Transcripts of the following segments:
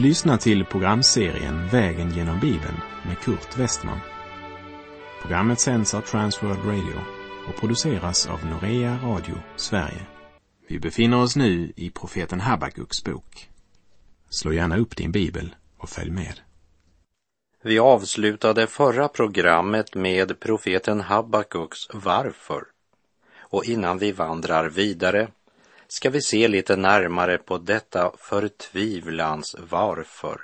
Du lyssnar till programserien Vägen genom Bibeln med Kurt Westman. Programmet sänds av Transworld Radio och produceras av Norea Radio Sverige. Vi befinner oss nu i profeten Habakuks bok. Slå gärna upp din bibel och följ med. Vi avslutade förra programmet med profeten Habakuks Varför. Och innan vi vandrar vidare ska vi se lite närmare på detta förtvivlans varför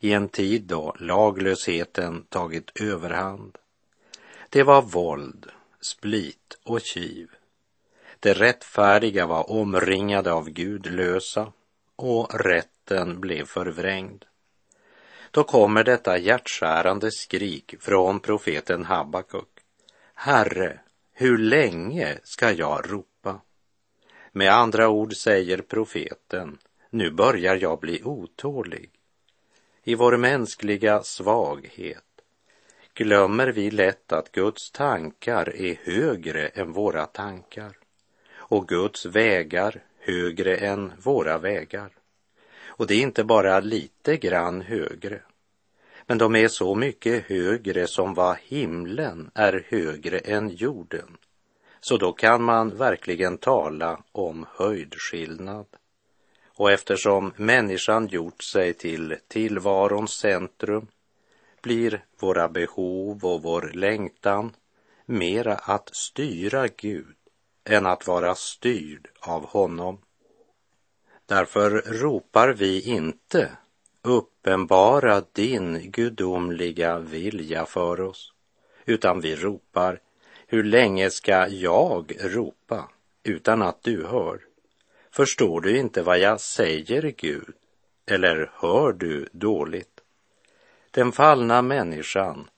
i en tid då laglösheten tagit överhand. Det var våld, split och kiv. Det rättfärdiga var omringade av gudlösa och rätten blev förvrängd. Då kommer detta hjärtskärande skrik från profeten Habakuk. Herre, hur länge ska jag ropa? Med andra ord säger profeten, nu börjar jag bli otålig. I vår mänskliga svaghet glömmer vi lätt att Guds tankar är högre än våra tankar och Guds vägar högre än våra vägar. Och det är inte bara lite grann högre, men de är så mycket högre som vad himlen är högre än jorden. Så då kan man verkligen tala om höjdskillnad. Och eftersom människan gjort sig till tillvarons centrum blir våra behov och vår längtan mera att styra Gud än att vara styrd av honom. Därför ropar vi inte uppenbara din gudomliga vilja för oss, utan vi ropar hur länge ska jag ropa utan att du hör? Förstår du inte vad jag säger, Gud? Eller hör du dåligt? Den fallna människan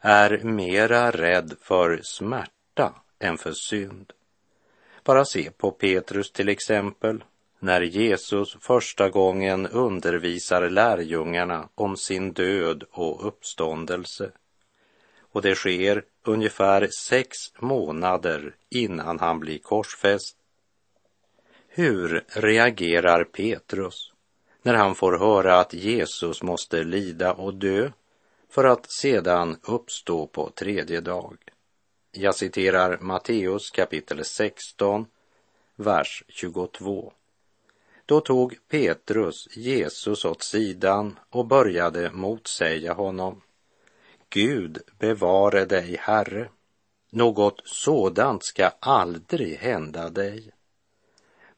är mera rädd för smärta än för synd. Bara se på Petrus till exempel, när Jesus första gången undervisar lärjungarna om sin död och uppståndelse. Och det sker ungefär sex månader innan han blir korsfäst. Hur reagerar Petrus när han får höra att Jesus måste lida och dö för att sedan uppstå på tredje dag? Jag citerar Matteus kapitel 16, vers 22. Då tog Petrus Jesus åt sidan och började motsäga honom. Gud bevare dig, Herre. Något sådant ska aldrig hända dig.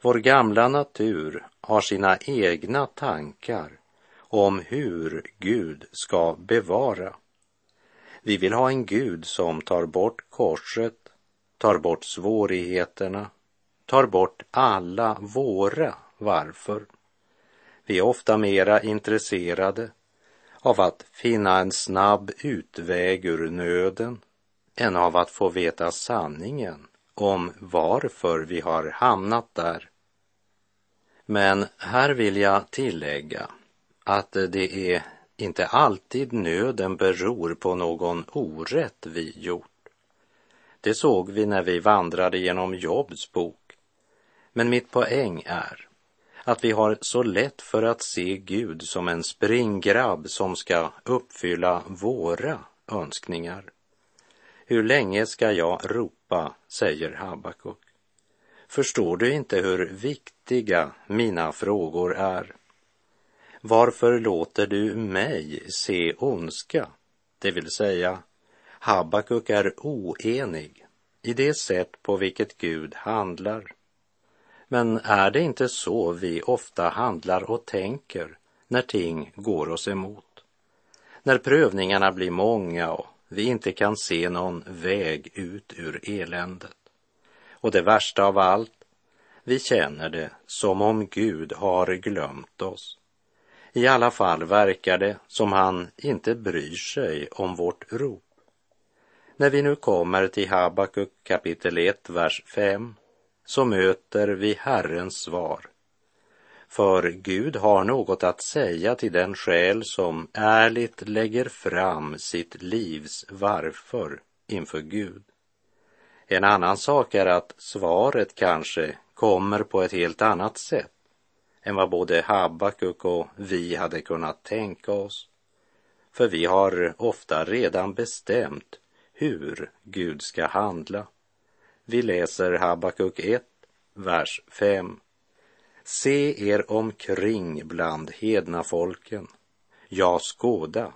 Vår gamla natur har sina egna tankar om hur Gud ska bevara. Vi vill ha en Gud som tar bort korset, tar bort svårigheterna, tar bort alla våra varför. Vi är ofta mera intresserade av att finna en snabb utväg ur nöden än av att få veta sanningen om varför vi har hamnat där. Men här vill jag tillägga att det är inte alltid nöden beror på någon orätt vi gjort. Det såg vi när vi vandrade genom Jobs bok. Men mitt poäng är att vi har så lätt för att se Gud som en springgrabb som ska uppfylla våra önskningar. Hur länge ska jag ropa, säger Habakuk. Förstår du inte hur viktiga mina frågor är? Varför låter du mig se ondska? Det vill säga, Habakuk är oenig i det sätt på vilket Gud handlar. Men är det inte så vi ofta handlar och tänker när ting går oss emot? När prövningarna blir många och vi inte kan se någon väg ut ur eländet. Och det värsta av allt, vi känner det som om Gud har glömt oss. I alla fall verkar det som han inte bryr sig om vårt rop. När vi nu kommer till Habakuk kapitel 1, vers 5 så möter vi Herrens svar. För Gud har något att säga till den själ som ärligt lägger fram sitt livs varför inför Gud. En annan sak är att svaret kanske kommer på ett helt annat sätt än vad både Habakuk och vi hade kunnat tänka oss. För vi har ofta redan bestämt hur Gud ska handla. Vi läser Habakuk 1, vers 5. Se er omkring bland hedna folken. Ja, skåda.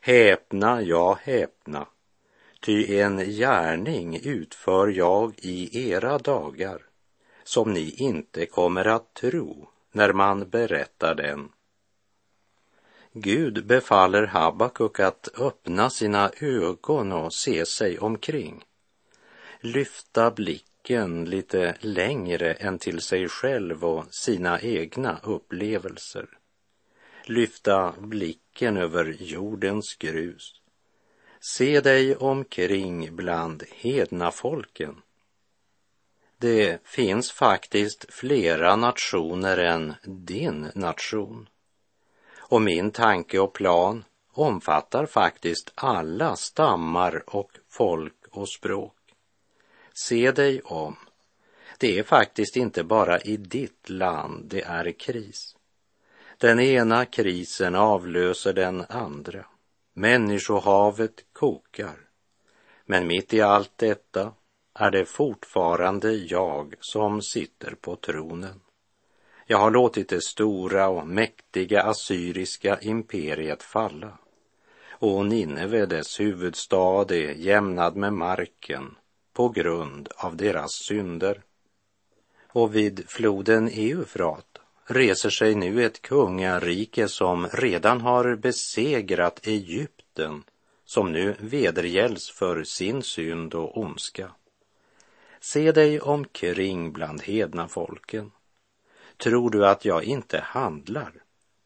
Häpna, ja, häpna. Ty en gärning utför jag i era dagar som ni inte kommer att tro när man berättar den. Gud befaller Habakuk att öppna sina ögon och se sig omkring. Lyfta blicken lite längre än till sig själv och sina egna upplevelser. Lyfta blicken över jordens grus. Se dig omkring bland hedna folken. Det finns faktiskt flera nationer än din nation. Och min tanke och plan omfattar faktiskt alla stammar och folk och språk. Se dig om. Det är faktiskt inte bara i ditt land det är kris. Den ena krisen avlöser den andra. Människohavet kokar. Men mitt i allt detta är det fortfarande jag som sitter på tronen. Jag har låtit det stora och mäktiga assyriska imperiet falla och Nineve, dess huvudstad, är jämnad med marken på grund av deras synder. Och vid floden Eufrat reser sig nu ett kungarike som redan har besegrat Egypten, som nu vedergälls för sin synd och ondska. Se dig omkring bland hedna folken. Tror du att jag inte handlar,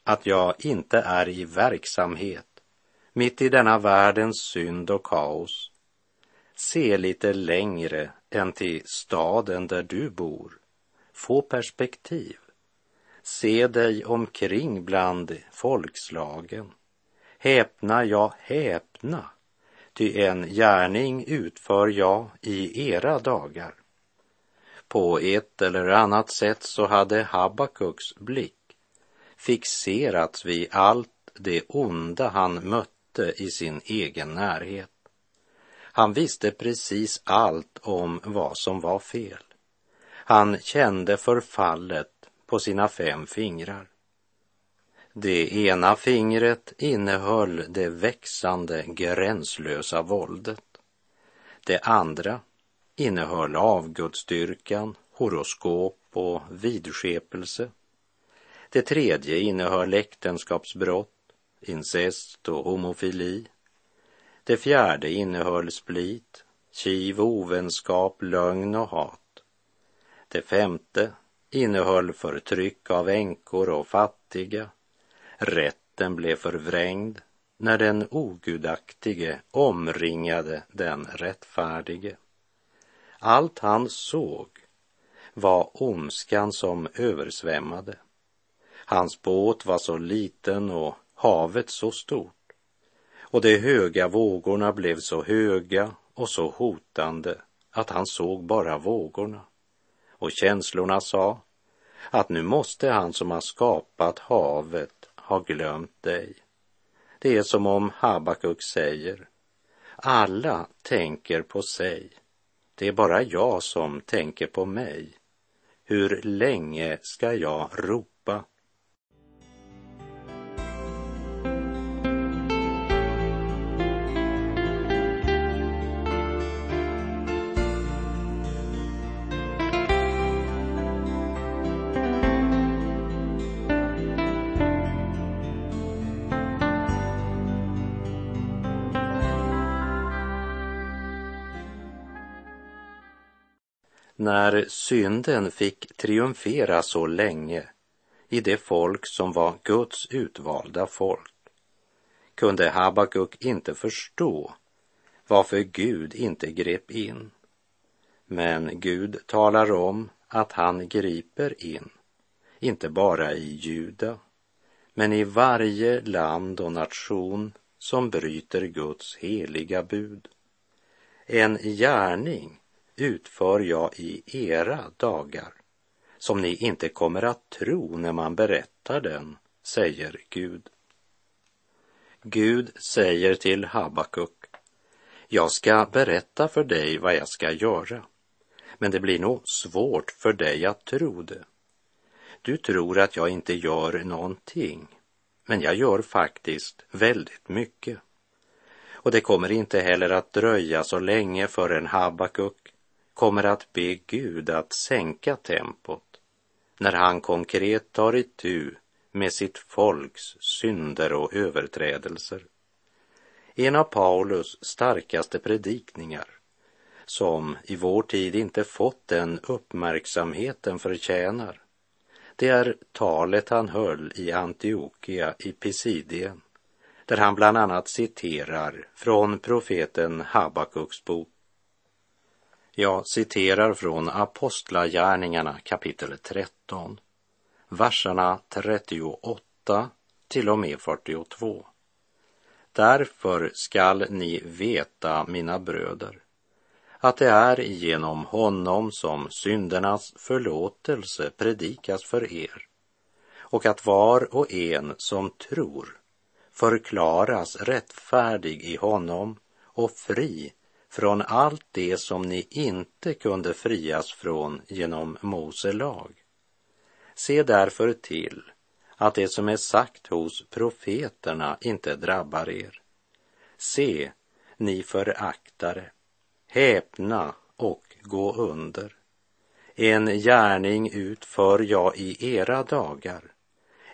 att jag inte är i verksamhet mitt i denna världens synd och kaos? Se lite längre än till staden där du bor. Få perspektiv. Se dig omkring bland folkslagen. Häpna, ja, häpna ty en gärning utför jag i era dagar. På ett eller annat sätt så hade Habakuks blick fixerats vid allt det onda han mötte i sin egen närhet. Han visste precis allt om vad som var fel. Han kände förfallet på sina fem fingrar. Det ena fingret innehöll det växande gränslösa våldet. Det andra innehöll avgudsdyrkan, horoskop och vidskepelse. Det tredje innehöll äktenskapsbrott, incest och homofili. Det fjärde innehöll split, kiv, ovänskap, lögn och hat. Det femte innehöll förtryck av änkor och fattiga Rätten blev förvrängd när den ogudaktige omringade den rättfärdige. Allt han såg var ondskan som översvämmade. Hans båt var så liten och havet så stort och de höga vågorna blev så höga och så hotande att han såg bara vågorna. Och känslorna sa att nu måste han som har skapat havet ha glömt dig. Det är som om Habakuk säger, alla tänker på sig. Det är bara jag som tänker på mig. Hur länge ska jag ropa? När synden fick triumfera så länge i det folk som var Guds utvalda folk kunde Habakuk inte förstå varför Gud inte grep in. Men Gud talar om att han griper in, inte bara i Juda, men i varje land och nation som bryter Guds heliga bud. En gärning utför jag i era dagar som ni inte kommer att tro när man berättar den, säger Gud. Gud säger till Habakuk, jag ska berätta för dig vad jag ska göra, men det blir nog svårt för dig att tro det. Du tror att jag inte gör någonting, men jag gör faktiskt väldigt mycket. Och det kommer inte heller att dröja så länge förrän Habakuk kommer att be Gud att sänka tempot när han konkret tar itu med sitt folks synder och överträdelser. En av Paulus starkaste predikningar, som i vår tid inte fått den uppmärksamhet den förtjänar, det är talet han höll i Antiochia i Pisidien, där han bland annat citerar från profeten Habakuks bok. Jag citerar från Apostlagärningarna kapitel 13, verserna 38 till och med 42. Därför skall ni veta, mina bröder, att det är genom honom som syndernas förlåtelse predikas för er och att var och en som tror förklaras rättfärdig i honom och fri från allt det som ni inte kunde frias från genom Mose lag. Se därför till att det som är sagt hos profeterna inte drabbar er. Se, ni föraktare, häpna och gå under. En gärning utför jag i era dagar,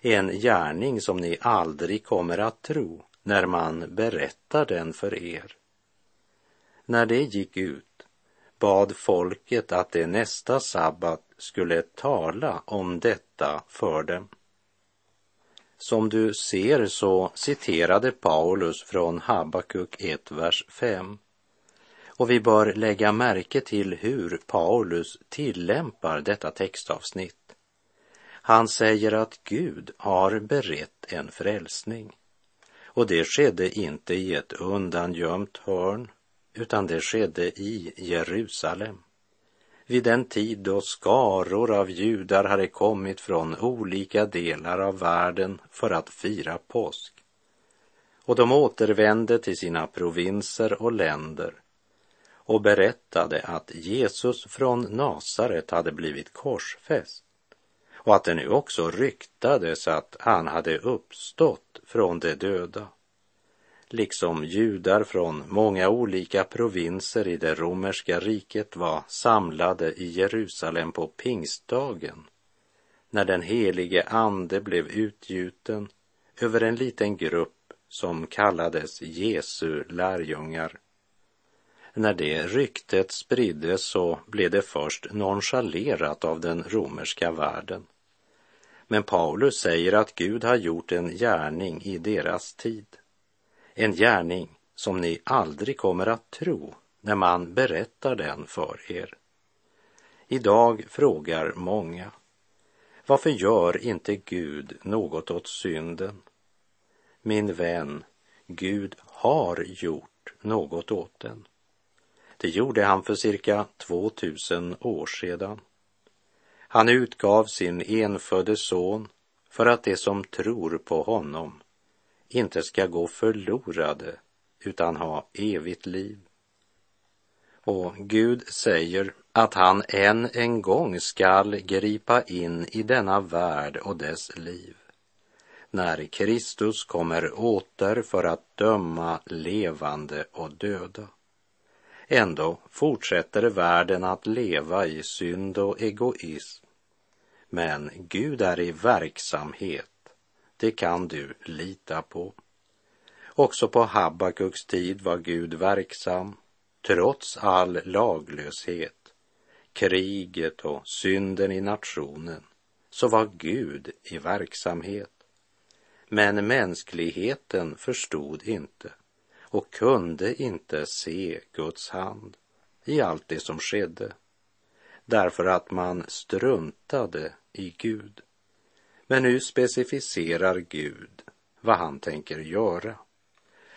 en gärning som ni aldrig kommer att tro när man berättar den för er. När det gick ut bad folket att det nästa sabbat skulle tala om detta för dem. Som du ser så citerade Paulus från Habakuk 1, vers 5. Och vi bör lägga märke till hur Paulus tillämpar detta textavsnitt. Han säger att Gud har berett en frälsning. Och det skedde inte i ett undangömt hörn, utan det skedde i Jerusalem vid den tid då skaror av judar hade kommit från olika delar av världen för att fira påsk. Och de återvände till sina provinser och länder och berättade att Jesus från Nasaret hade blivit korsfäst och att det nu också ryktades att han hade uppstått från de döda liksom judar från många olika provinser i det romerska riket var samlade i Jerusalem på pingstdagen, när den helige ande blev utgjuten över en liten grupp som kallades Jesu lärjungar. När det ryktet spriddes så blev det först nonchalerat av den romerska världen. Men Paulus säger att Gud har gjort en gärning i deras tid en gärning som ni aldrig kommer att tro när man berättar den för er. Idag frågar många, varför gör inte Gud något åt synden? Min vän, Gud har gjort något åt den. Det gjorde han för cirka 2000 år sedan. Han utgav sin enfödde son för att de som tror på honom inte ska gå förlorade utan ha evigt liv. Och Gud säger att han än en gång skall gripa in i denna värld och dess liv när Kristus kommer åter för att döma levande och döda. Ändå fortsätter världen att leva i synd och egoism. Men Gud är i verksamhet det kan du lita på. Också på Habakuks tid var Gud verksam, trots all laglöshet, kriget och synden i nationen, så var Gud i verksamhet. Men mänskligheten förstod inte och kunde inte se Guds hand i allt det som skedde, därför att man struntade i Gud. Men nu specificerar Gud vad han tänker göra.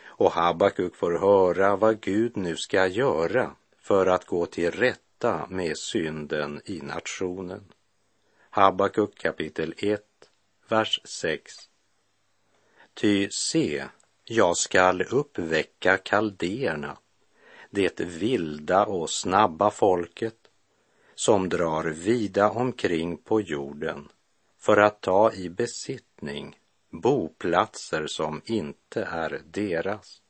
Och Habakuk får höra vad Gud nu ska göra för att gå till rätta med synden i nationen. Habakuk kapitel 1, vers 6. Ty se, jag skall uppväcka kaldéerna, det vilda och snabba folket som drar vida omkring på jorden för att ta i besittning boplatser som inte är deras.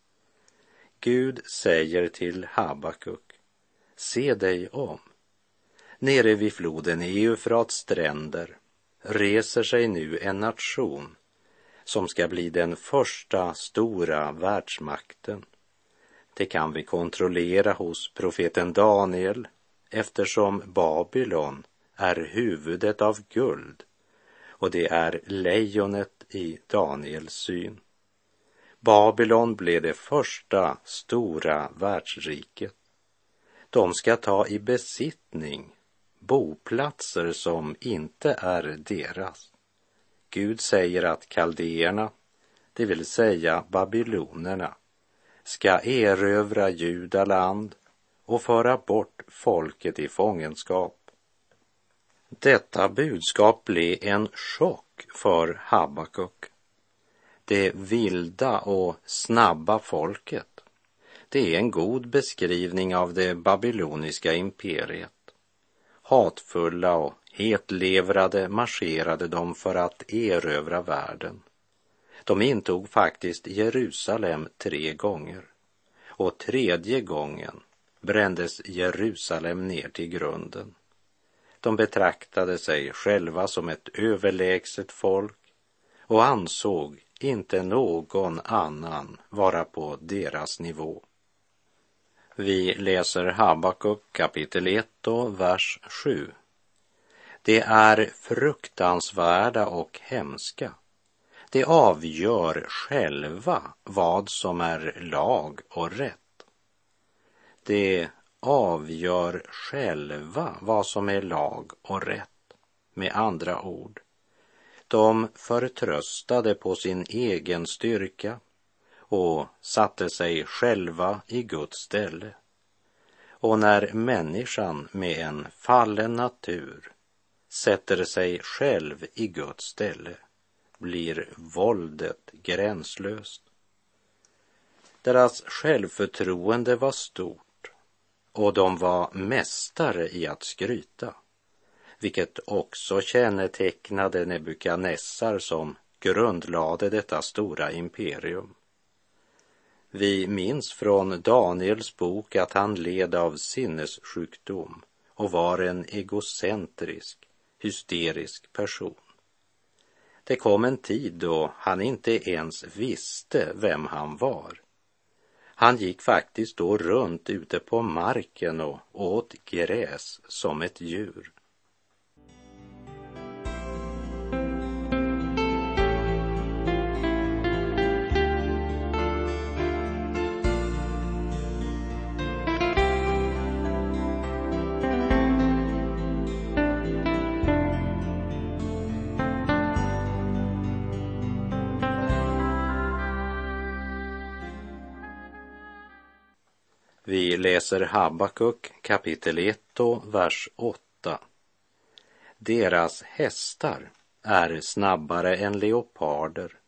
Gud säger till Habakuk, se dig om. Nere vid floden Eufrats stränder reser sig nu en nation som ska bli den första stora världsmakten. Det kan vi kontrollera hos profeten Daniel eftersom Babylon är huvudet av guld och det är lejonet i Daniels syn. Babylon blev det första stora världsriket. De ska ta i besittning boplatser som inte är deras. Gud säger att kaldéerna, det vill säga babylonerna, ska erövra judaland och föra bort folket i fångenskap. Detta budskap blev en chock för Habakuk. Det vilda och snabba folket, det är en god beskrivning av det babyloniska imperiet. Hatfulla och hetlevrade marscherade de för att erövra världen. De intog faktiskt Jerusalem tre gånger och tredje gången brändes Jerusalem ner till grunden. De betraktade sig själva som ett överlägset folk och ansåg inte någon annan vara på deras nivå. Vi läser Habakuk kapitel 1 och vers 7. Det är fruktansvärda och hemska. De avgör själva vad som är lag och rätt. De avgör själva vad som är lag och rätt. Med andra ord, de förtröstade på sin egen styrka och satte sig själva i Guds ställe. Och när människan med en fallen natur sätter sig själv i Guds ställe blir våldet gränslöst. Deras självförtroende var stort och de var mästare i att skryta, vilket också kännetecknade Nebukadnessar som grundlade detta stora imperium. Vi minns från Daniels bok att han led av sinnessjukdom och var en egocentrisk, hysterisk person. Det kom en tid då han inte ens visste vem han var. Han gick faktiskt då runt ute på marken och åt gräs som ett djur. Läser Habakuk kapitel 1 och vers 8. Deras hästar är snabbare än leoparder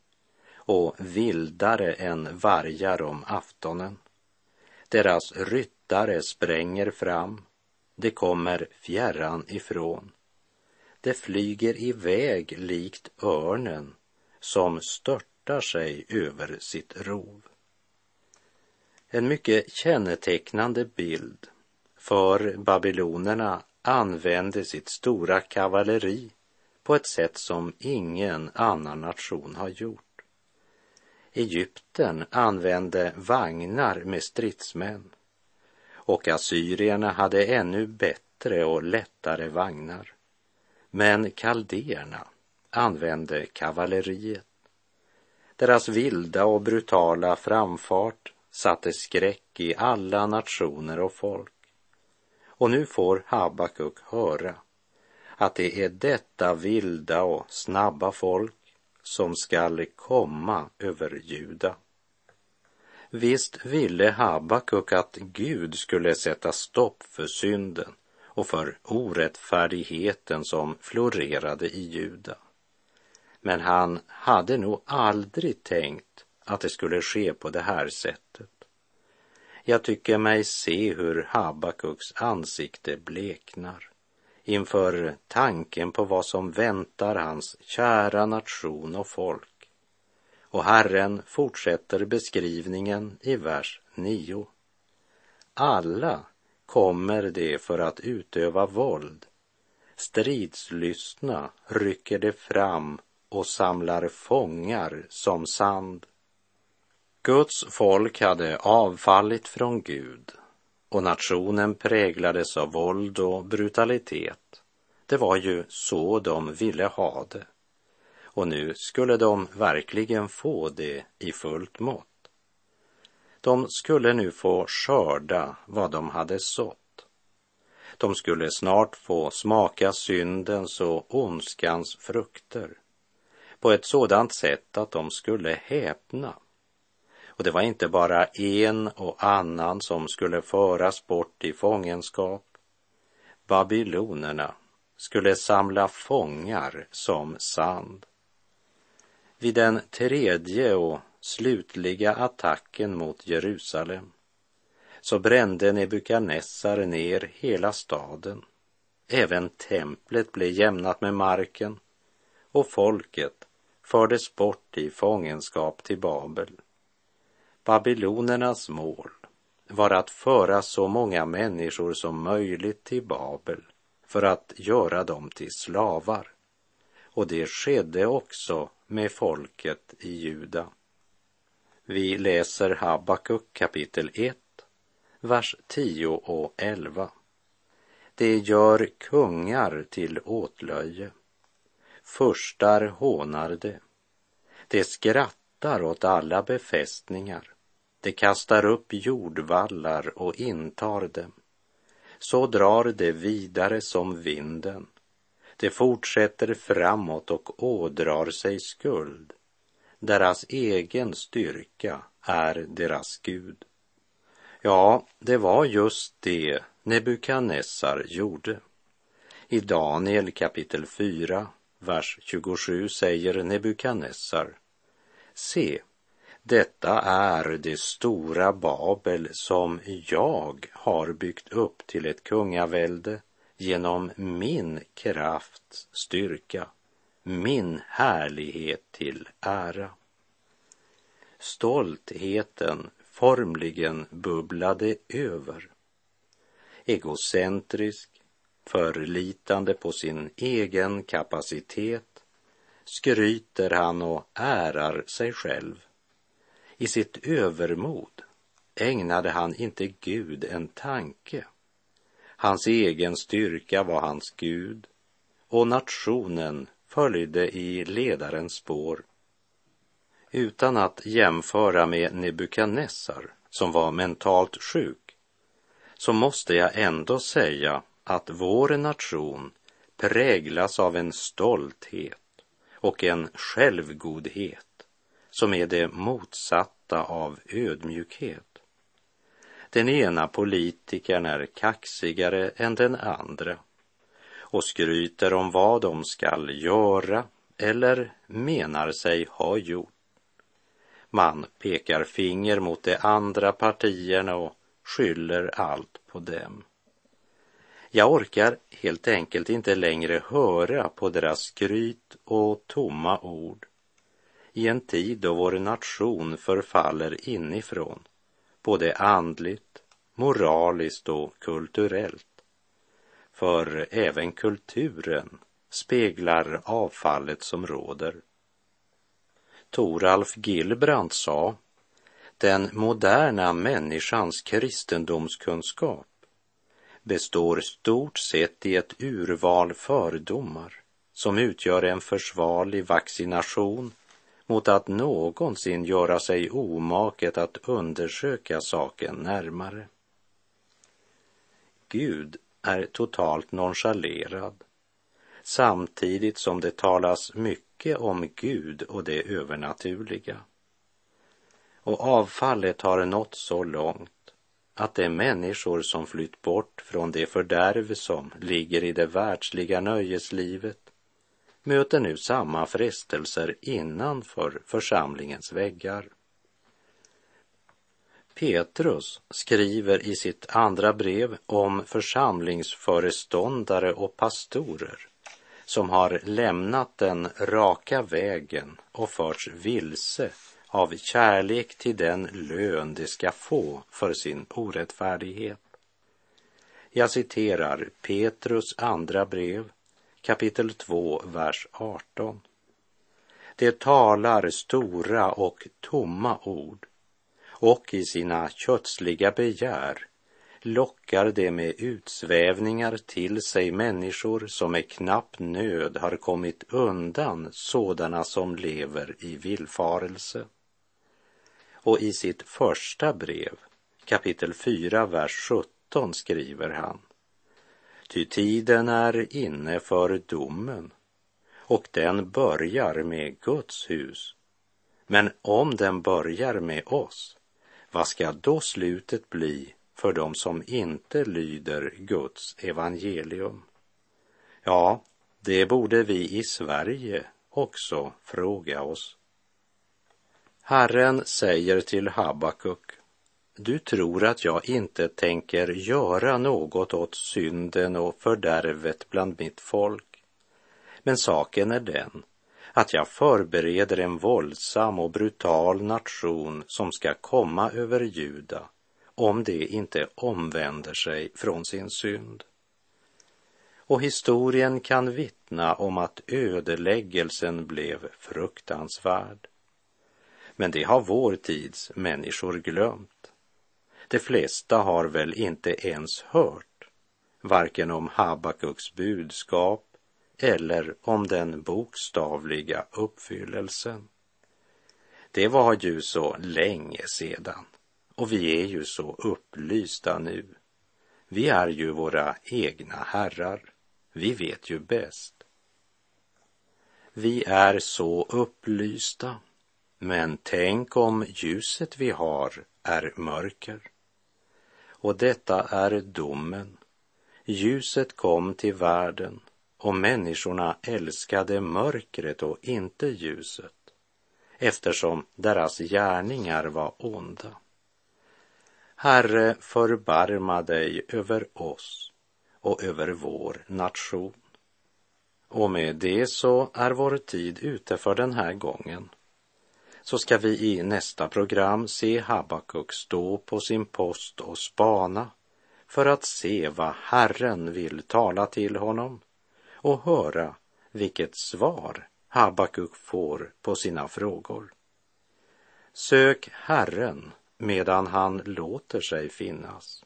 och vildare än vargar om aftonen. Deras ryttare spränger fram, de kommer fjärran ifrån. De flyger iväg likt örnen som störtar sig över sitt rov. En mycket kännetecknande bild för babylonerna använde sitt stora kavalleri på ett sätt som ingen annan nation har gjort. Egypten använde vagnar med stridsmän och assyrierna hade ännu bättre och lättare vagnar. Men kaldéerna använde kavalleriet. Deras vilda och brutala framfart satte skräck i alla nationer och folk. Och nu får Habakuk höra att det är detta vilda och snabba folk som skall komma över Juda. Visst ville Habakuk att Gud skulle sätta stopp för synden och för orättfärdigheten som florerade i Juda. Men han hade nog aldrig tänkt att det skulle ske på det här sättet. Jag tycker mig se hur Habakuks ansikte bleknar inför tanken på vad som väntar hans kära nation och folk. Och Herren fortsätter beskrivningen i vers 9. Alla kommer det för att utöva våld. Stridslystna rycker det fram och samlar fångar som sand. Guds folk hade avfallit från Gud och nationen präglades av våld och brutalitet. Det var ju så de ville ha det. Och nu skulle de verkligen få det i fullt mått. De skulle nu få skörda vad de hade sått. De skulle snart få smaka syndens och ondskans frukter på ett sådant sätt att de skulle häpna. Och det var inte bara en och annan som skulle föras bort i fångenskap. Babylonerna skulle samla fångar som sand. Vid den tredje och slutliga attacken mot Jerusalem så brände Nebukadnessar ner hela staden. Även templet blev jämnat med marken och folket fördes bort i fångenskap till Babel. Babylonernas mål var att föra så många människor som möjligt till Babel för att göra dem till slavar. Och det skedde också med folket i Juda. Vi läser Habakuk kapitel 1, vers 10 och 11. Det gör kungar till åtlöje. Förstar hånar det. Det skrattar åt alla befästningar. Det kastar upp jordvallar och intar dem. Så drar det vidare som vinden. Det fortsätter framåt och ådrar sig skuld. Deras egen styrka är deras Gud. Ja, det var just det Nebukadnessar gjorde. I Daniel kapitel 4, vers 27 säger Nebukadnessar Se, detta är det stora Babel som jag har byggt upp till ett kungavälde genom min krafts styrka, min härlighet till ära. Stoltheten formligen bubblade över. Egocentrisk, förlitande på sin egen kapacitet, skryter han och ärar sig själv. I sitt övermod ägnade han inte Gud en tanke. Hans egen styrka var hans Gud och nationen följde i ledarens spår. Utan att jämföra med Nebukadnessar som var mentalt sjuk så måste jag ändå säga att vår nation präglas av en stolthet och en självgodhet som är det motsatta av ödmjukhet. Den ena politikern är kaxigare än den andra och skryter om vad de skall göra eller menar sig ha gjort. Man pekar finger mot de andra partierna och skyller allt på dem. Jag orkar helt enkelt inte längre höra på deras skryt och tomma ord i en tid då vår nation förfaller inifrån, både andligt, moraliskt och kulturellt. För även kulturen speglar avfallet som råder. Toralf Gilbrand sa, den moderna människans kristendomskunskap består stort sett i ett urval fördomar som utgör en försvarlig vaccination mot att någonsin göra sig omaket att undersöka saken närmare. Gud är totalt nonchalerad samtidigt som det talas mycket om Gud och det övernaturliga. Och avfallet har nått så långt att de människor som flytt bort från det fördärv som ligger i det världsliga nöjeslivet möter nu samma frestelser innanför församlingens väggar. Petrus skriver i sitt andra brev om församlingsföreståndare och pastorer som har lämnat den raka vägen och förts vilse av kärlek till den lön de ska få för sin orättfärdighet. Jag citerar Petrus andra brev, kapitel 2, vers 18. Det talar stora och tomma ord och i sina kötsliga begär lockar det med utsvävningar till sig människor som med knapp nöd har kommit undan sådana som lever i villfarelse. Och i sitt första brev, kapitel 4, vers 17 skriver han Ty tiden är inne för domen och den börjar med Guds hus. Men om den börjar med oss, vad ska då slutet bli för dem som inte lyder Guds evangelium? Ja, det borde vi i Sverige också fråga oss. Herren säger till Habakuk, du tror att jag inte tänker göra något åt synden och fördärvet bland mitt folk. Men saken är den att jag förbereder en våldsam och brutal nation som ska komma över Juda om det inte omvänder sig från sin synd. Och historien kan vittna om att ödeläggelsen blev fruktansvärd. Men det har vår tids människor glömt. De flesta har väl inte ens hört varken om Habakuks budskap eller om den bokstavliga uppfyllelsen. Det var ju så länge sedan och vi är ju så upplysta nu. Vi är ju våra egna herrar. Vi vet ju bäst. Vi är så upplysta. Men tänk om ljuset vi har är mörker. Och detta är domen. Ljuset kom till världen och människorna älskade mörkret och inte ljuset eftersom deras gärningar var onda. Herre, förbarma dig över oss och över vår nation. Och med det så är vår tid ute för den här gången. Så ska vi i nästa program se Habakuk stå på sin post och spana för att se vad Herren vill tala till honom och höra vilket svar Habakuk får på sina frågor. Sök Herren medan han låter sig finnas.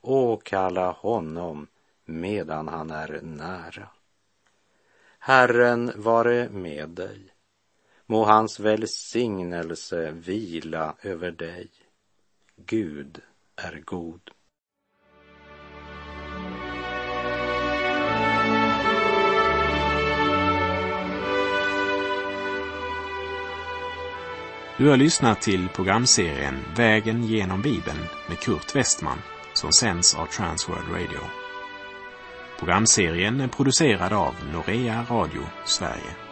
Åkalla honom medan han är nära. Herren vare med dig. Må hans välsignelse vila över dig. Gud är god. Du har lyssnat till programserien Vägen genom Bibeln med Kurt Westman som sänds av Transworld Radio. Programserien är producerad av Norea Radio Sverige.